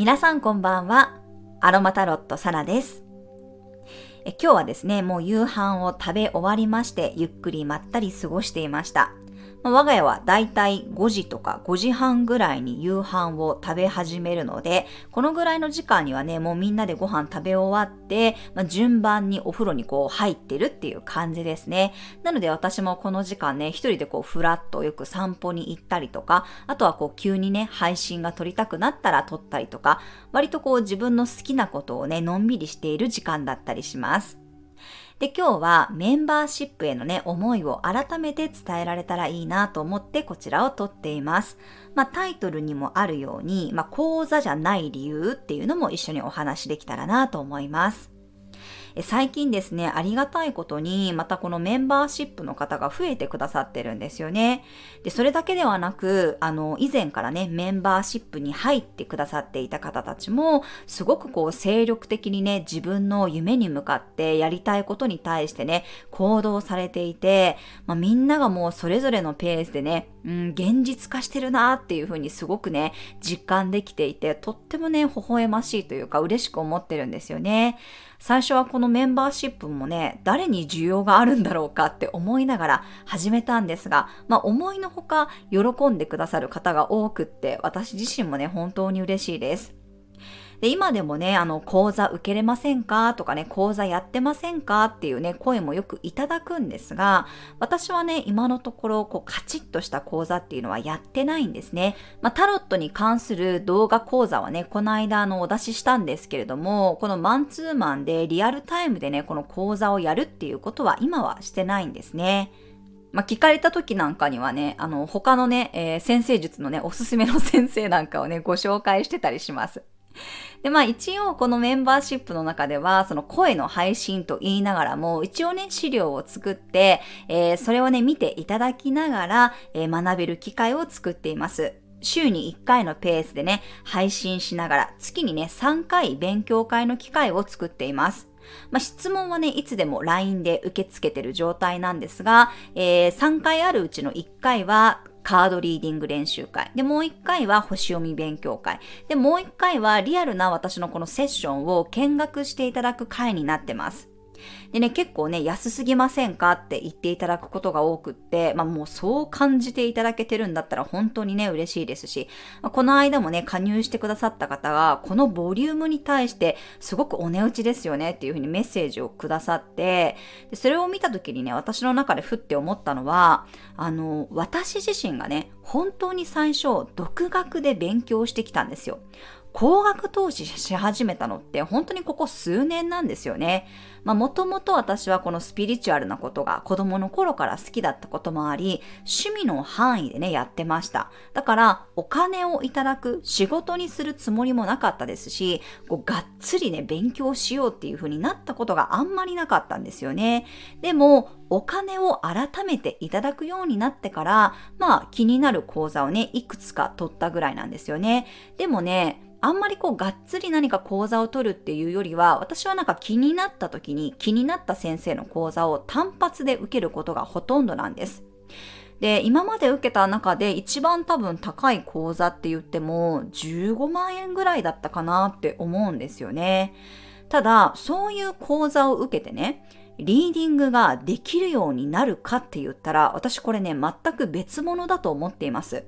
皆さんこんばんは。アロマタロットサラです。え今日はですね、もう夕飯を食べ終わりまして、ゆっくりまったり過ごしていました。まあ、我が家はだいたい5時とか5時半ぐらいに夕飯を食べ始めるので、このぐらいの時間にはね、もうみんなでご飯食べ終わって、まあ、順番にお風呂にこう入ってるっていう感じですね。なので私もこの時間ね、一人でこうふらっとよく散歩に行ったりとか、あとはこう急にね、配信が撮りたくなったら撮ったりとか、割とこう自分の好きなことをね、のんびりしている時間だったりします。で、今日はメンバーシップへのね、思いを改めて伝えられたらいいなと思ってこちらを撮っています。まあ、タイトルにもあるように、まあ、講座じゃない理由っていうのも一緒にお話できたらなと思います。最近ですね、ありがたいことに、またこのメンバーシップの方が増えてくださってるんですよね。で、それだけではなく、あの、以前からね、メンバーシップに入ってくださっていた方たちも、すごくこう、精力的にね、自分の夢に向かってやりたいことに対してね、行動されていて、まあ、みんながもうそれぞれのペースでね、うん、現実化してるなっていうふうにすごくね、実感できていて、とってもね、微笑ましいというか嬉しく思ってるんですよね。最初はこのメンバーシップもね、誰に需要があるんだろうかって思いながら始めたんですが、まあ思いのほか喜んでくださる方が多くって、私自身もね、本当に嬉しいです。で、今でもね、あの、講座受けれませんか？とかね、講座やってませんか？っていうね、声もよくいただくんですが、私はね、今のところ、こう、カチッとした講座っていうのはやってないんですね。まあ、タロットに関する動画講座はね、この間、あの、お出ししたんですけれども、このマンツーマンでリアルタイムでね、この講座をやるっていうことは今はしてないんですね。まあ、聞かれた時なんかにはね、あの、他のね、えー、先生術のね、おすすめの先生なんかをね、ご紹介してたりします。で、まあ一応このメンバーシップの中では、その声の配信と言いながらも、一応ね、資料を作って、えー、それをね、見ていただきながら、えー、学べる機会を作っています。週に1回のペースでね、配信しながら、月にね、3回勉強会の機会を作っています。まあ、質問はね、いつでも LINE で受け付けてる状態なんですが、えー、3回あるうちの1回はカードリーディング練習会。で、もう一回は星読み勉強会。で、もう一回はリアルな私のこのセッションを見学していただく会になってます。でね、結構ね、安すぎませんかって言っていただくことが多くって、まあもうそう感じていただけてるんだったら本当にね、嬉しいですし、まあ、この間もね、加入してくださった方が、このボリュームに対してすごくお値打ちですよねっていうふうにメッセージをくださって、でそれを見た時にね、私の中でふって思ったのは、あの、私自身がね、本当に最初、独学で勉強してきたんですよ。高額投資し始めたのって本当にここ数年なんですよね。まあもともと私はこのスピリチュアルなことが子供の頃から好きだったこともあり、趣味の範囲でね、やってました。だからお金をいただく仕事にするつもりもなかったですし、こうがっつりね、勉強しようっていう風になったことがあんまりなかったんですよね。でも、お金を改めていただくようになってから、まあ気になる講座をね、いくつか取ったぐらいなんですよね。でもね、あんまりこうがっつり何か講座を取るっていうよりは、私はなんか気になった時に気になった先生の講座を単発で受けることがほとんどなんです。で、今まで受けた中で一番多分高い講座って言っても15万円ぐらいだったかなって思うんですよね。ただ、そういう講座を受けてね、リーディングができるようになるかって言ったら、私これね、全く別物だと思っています。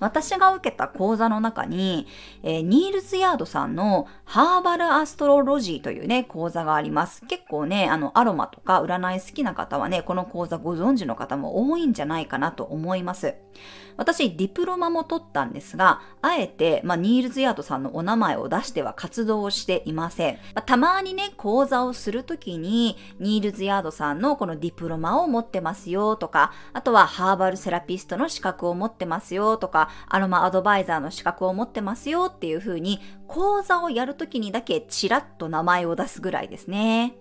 私が受けた講座の中に、えー、ニールズ・ヤードさんのハーバル・アストロロジーというね、講座があります。結構ね、あの、アロマとか占い好きな方はね、この講座ご存知の方も多いんじゃないかなと思います。私、ディプロマも取ったんですが、あえて、まあ、ニールズ・ヤードさんのお名前を出しては活動していません。まあ、たまにね、講座をするときに、ニールズ・ヤードさんのこのディプロマを持ってますよとか、あとはハーバルセラピストの資格を持ってますよとか、アロマアドバイザーの資格を持ってますよっていう風に、講座をやるときにだけチラッと名前を出すぐらいですね。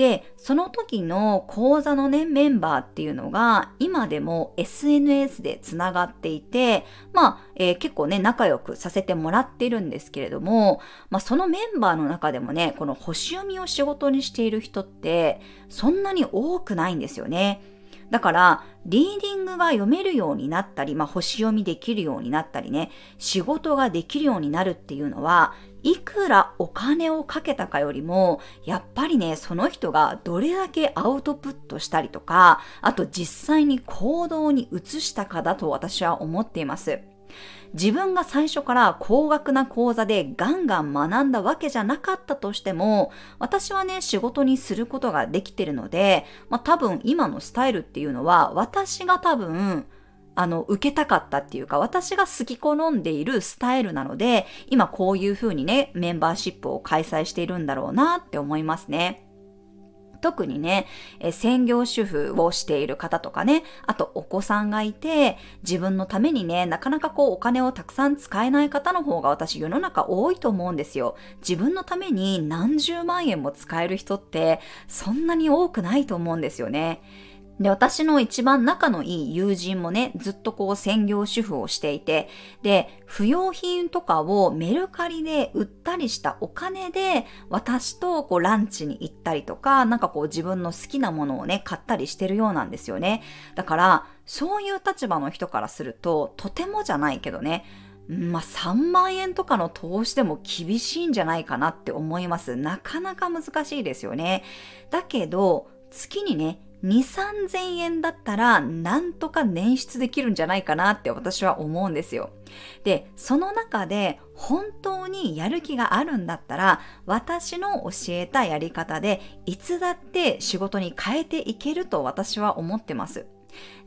で、その時の講座のね、メンバーっていうのが、今でも SNS でつながっていて、まあ、えー、結構ね、仲良くさせてもらってるんですけれども、まあ、そのメンバーの中でもね、この星読みを仕事にしている人って、そんなに多くないんですよね。だから、リーディングが読めるようになったり、まあ、星読みできるようになったりね、仕事ができるようになるっていうのは、いくらお金をかけたかよりも、やっぱりね、その人がどれだけアウトプットしたりとか、あと実際に行動に移したかだと私は思っています。自分が最初から高額な講座でガンガン学んだわけじゃなかったとしても、私はね、仕事にすることができてるので、まあ多分今のスタイルっていうのは、私が多分、あの、受けたかったっていうか、私が好き好んでいるスタイルなので、今こういう風にね、メンバーシップを開催しているんだろうなって思いますね。特にね、え専業主婦をしている方とかね、あとお子さんがいて、自分のためにね、なかなかこうお金をたくさん使えない方の方が私世の中多いと思うんですよ。自分のために何十万円も使える人ってそんなに多くないと思うんですよね。で、私の一番仲のいい友人もね、ずっとこう専業主婦をしていて、で、不用品とかをメルカリで売ったりしたお金で、私とこうランチに行ったりとか、なんかこう自分の好きなものをね、買ったりしてるようなんですよね。だから、そういう立場の人からすると、とてもじゃないけどね、まあ、3万円とかの投資でも厳しいんじゃないかなって思います。なかなか難しいですよね。だけど、月にね、2、3000円だったらなんとか捻出できるんじゃないかなって私は思うんですよ。で、その中で本当にやる気があるんだったら私の教えたやり方でいつだって仕事に変えていけると私は思ってます。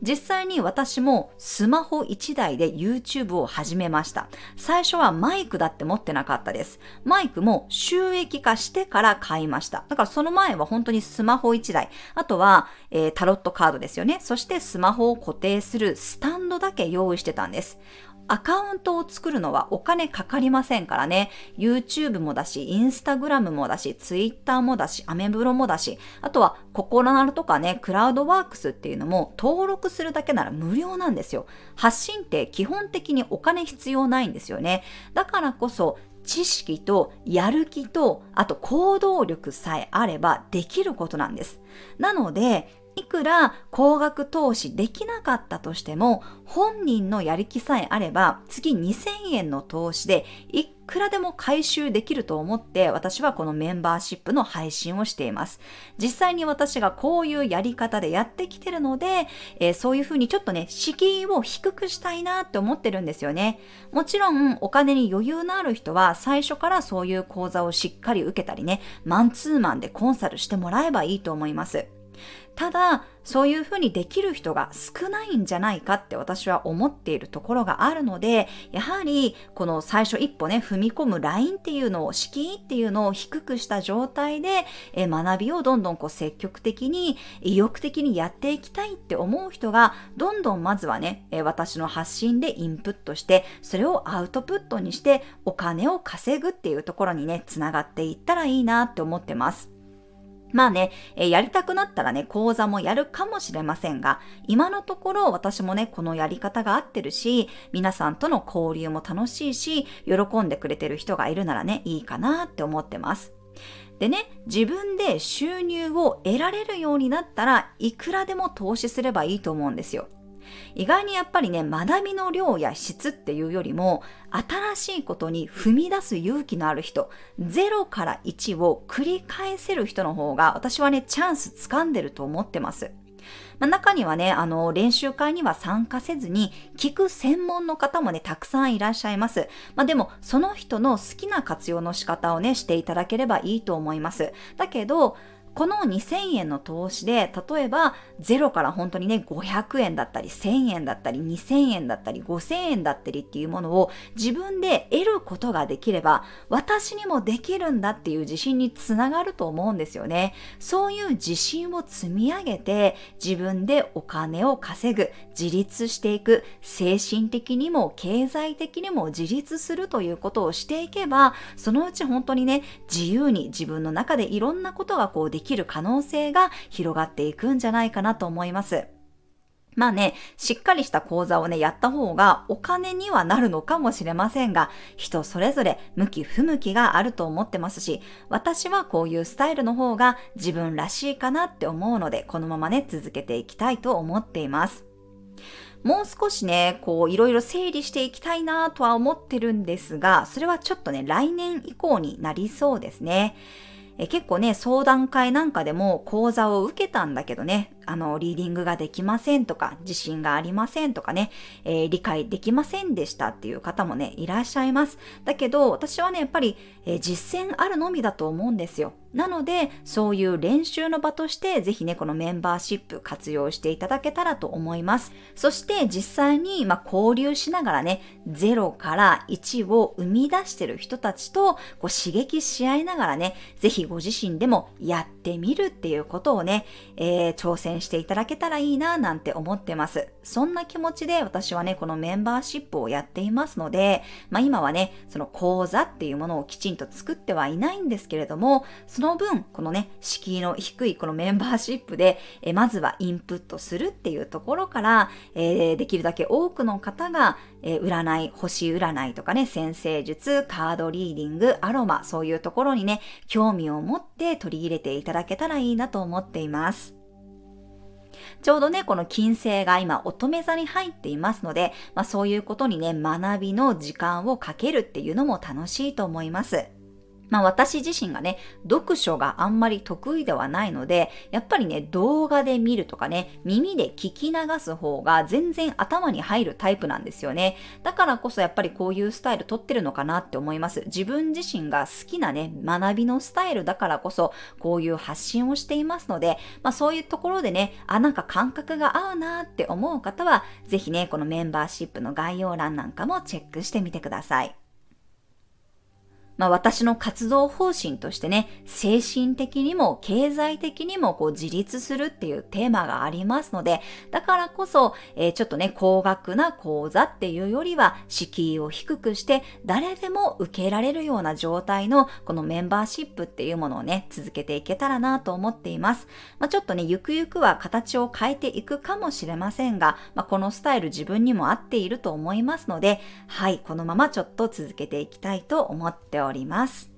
実際に私もスマホ1台で YouTube を始めました。最初はマイクだって持ってなかったです。マイクも収益化してから買いました。だからその前は本当にスマホ1台、あとは、えー、タロットカードですよね。そしてスマホを固定するスタンドだけ用意してたんです。アカウントを作るのはお金かかりませんからね。YouTube もだし、Instagram もだし、Twitter もだし、アメブロもだし、あとはココナルとかね、クラウドワークスっていうのも登録するだけなら無料なんですよ。発信って基本的にお金必要ないんですよね。だからこそ知識とやる気と、あと行動力さえあればできることなんです。なので、いくら高額投資できなかったとしても、本人のやる気さえあれば、月2000円の投資でいくらでも回収できると思って、私はこのメンバーシップの配信をしています。実際に私がこういうやり方でやってきてるので、えー、そういうふうにちょっとね、敷居を低くしたいなって思ってるんですよね。もちろん、お金に余裕のある人は、最初からそういう講座をしっかり受けたりね、マンツーマンでコンサルしてもらえばいいと思います。ただ、そういうふうにできる人が少ないんじゃないかって私は思っているところがあるので、やはりこの最初一歩ね、踏み込むラインっていうのを、敷居っていうのを低くした状態で、え学びをどんどんこう積極的に、意欲的にやっていきたいって思う人が、どんどんまずはね、え私の発信でインプットして、それをアウトプットにしてお金を稼ぐっていうところにね、つながっていったらいいなって思ってます。まあね、えやりたくなったらね、講座もやるかもしれませんが、今のところ私もね、このやり方が合ってるし、皆さんとの交流も楽しいし、喜んでくれてる人がいるならね、いいかなって思ってます。でね、自分で収入を得られるようになったらいくらでも投資すればいいと思うんですよ。意外にやっぱりね、学びの量や質っていうよりも、新しいことに踏み出す勇気のある人、0から1を繰り返せる人の方が、私はね、チャンス掴んでると思ってます。まあ、中にはね、あの、練習会には参加せずに、聞く専門の方もね、たくさんいらっしゃいます。まあ、でも、その人の好きな活用の仕方をね、していただければいいと思います。だけど、この2000円の投資で、例えば0から本当にね、500円だったり、1000円だったり、2000円だったり、5000円だったりっていうものを自分で得ることができれば、私にもできるんだっていう自信につながると思うんですよね。そういう自信を積み上げて、自分でお金を稼ぐ、自立していく、精神的にも経済的にも自立するということをしていけば、そのうち本当にね、自由に自分の中でいろんなことがこうでききる可能性が広がっていくんじゃないかなと思います。まあね、しっかりした講座をね、やった方がお金にはなるのかもしれませんが、人それぞれ向き不向きがあると思ってますし、私はこういうスタイルの方が自分らしいかなって思うので、このままね、続けていきたいと思っています。もう少しね、こう、いろいろ整理していきたいなとは思ってるんですが、それはちょっとね、来年以降になりそうですね。え結構ね、相談会なんかでも講座を受けたんだけどね、あの、リーディングができませんとか、自信がありませんとかね、えー、理解できませんでしたっていう方もね、いらっしゃいます。だけど、私はね、やっぱり、えー、実践あるのみだと思うんですよ。なので、そういう練習の場として、ぜひね、このメンバーシップ活用していただけたらと思います。そして、実際に、まあ、交流しながらね、0から1を生み出してる人たちと、こう、刺激し合いながらね、ぜひご自身でもやってみるっていうことをね、えー、挑戦していただけたらいいななんて思ってます。そんな気持ちで私はね、このメンバーシップをやっていますので、まあ今はね、その講座っていうものをきちんと作ってはいないんですけれども、その分、このね、敷居の低いこのメンバーシップで、えまずはインプットするっていうところから、えー、できるだけ多くの方が、えー、占い、星占いとかね、先生術、カードリーディング、アロマ、そういうところにね、興味を持って取り入れていただけたらいいなと思っています。ちょうどね、この金星が今乙女座に入っていますので、まあそういうことにね、学びの時間をかけるっていうのも楽しいと思います。まあ私自身がね、読書があんまり得意ではないので、やっぱりね、動画で見るとかね、耳で聞き流す方が全然頭に入るタイプなんですよね。だからこそやっぱりこういうスタイル取ってるのかなって思います。自分自身が好きなね、学びのスタイルだからこそ、こういう発信をしていますので、まあそういうところでね、あ、なんか感覚が合うなって思う方は、ぜひね、このメンバーシップの概要欄なんかもチェックしてみてください。まあ私の活動方針としてね、精神的にも経済的にもこう自立するっていうテーマがありますので、だからこそ、えー、ちょっとね、高額な講座っていうよりは、敷居を低くして、誰でも受けられるような状態のこのメンバーシップっていうものをね、続けていけたらなと思っています。まあちょっとね、ゆくゆくは形を変えていくかもしれませんが、まあこのスタイル自分にも合っていると思いますので、はい、このままちょっと続けていきたいと思っておりますります。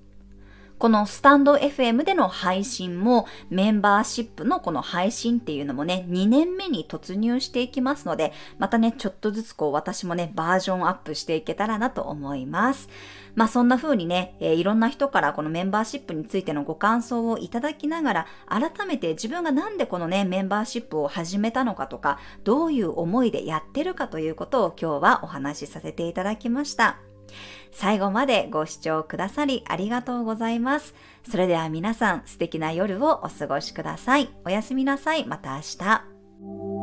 このスタンド FM での配信もメンバーシップのこの配信っていうのもね、2年目に突入していきますので、またね、ちょっとずつこう私もね、バージョンアップしていけたらなと思います。まあそんな風にね、えー、いろんな人からこのメンバーシップについてのご感想をいただきながら、改めて自分がなんでこのね、メンバーシップを始めたのかとか、どういう思いでやってるかということを今日はお話しさせていただきました。最後までご視聴くださりありがとうございます。それでは皆さん素敵な夜をお過ごしください。おやすみなさい。また明日。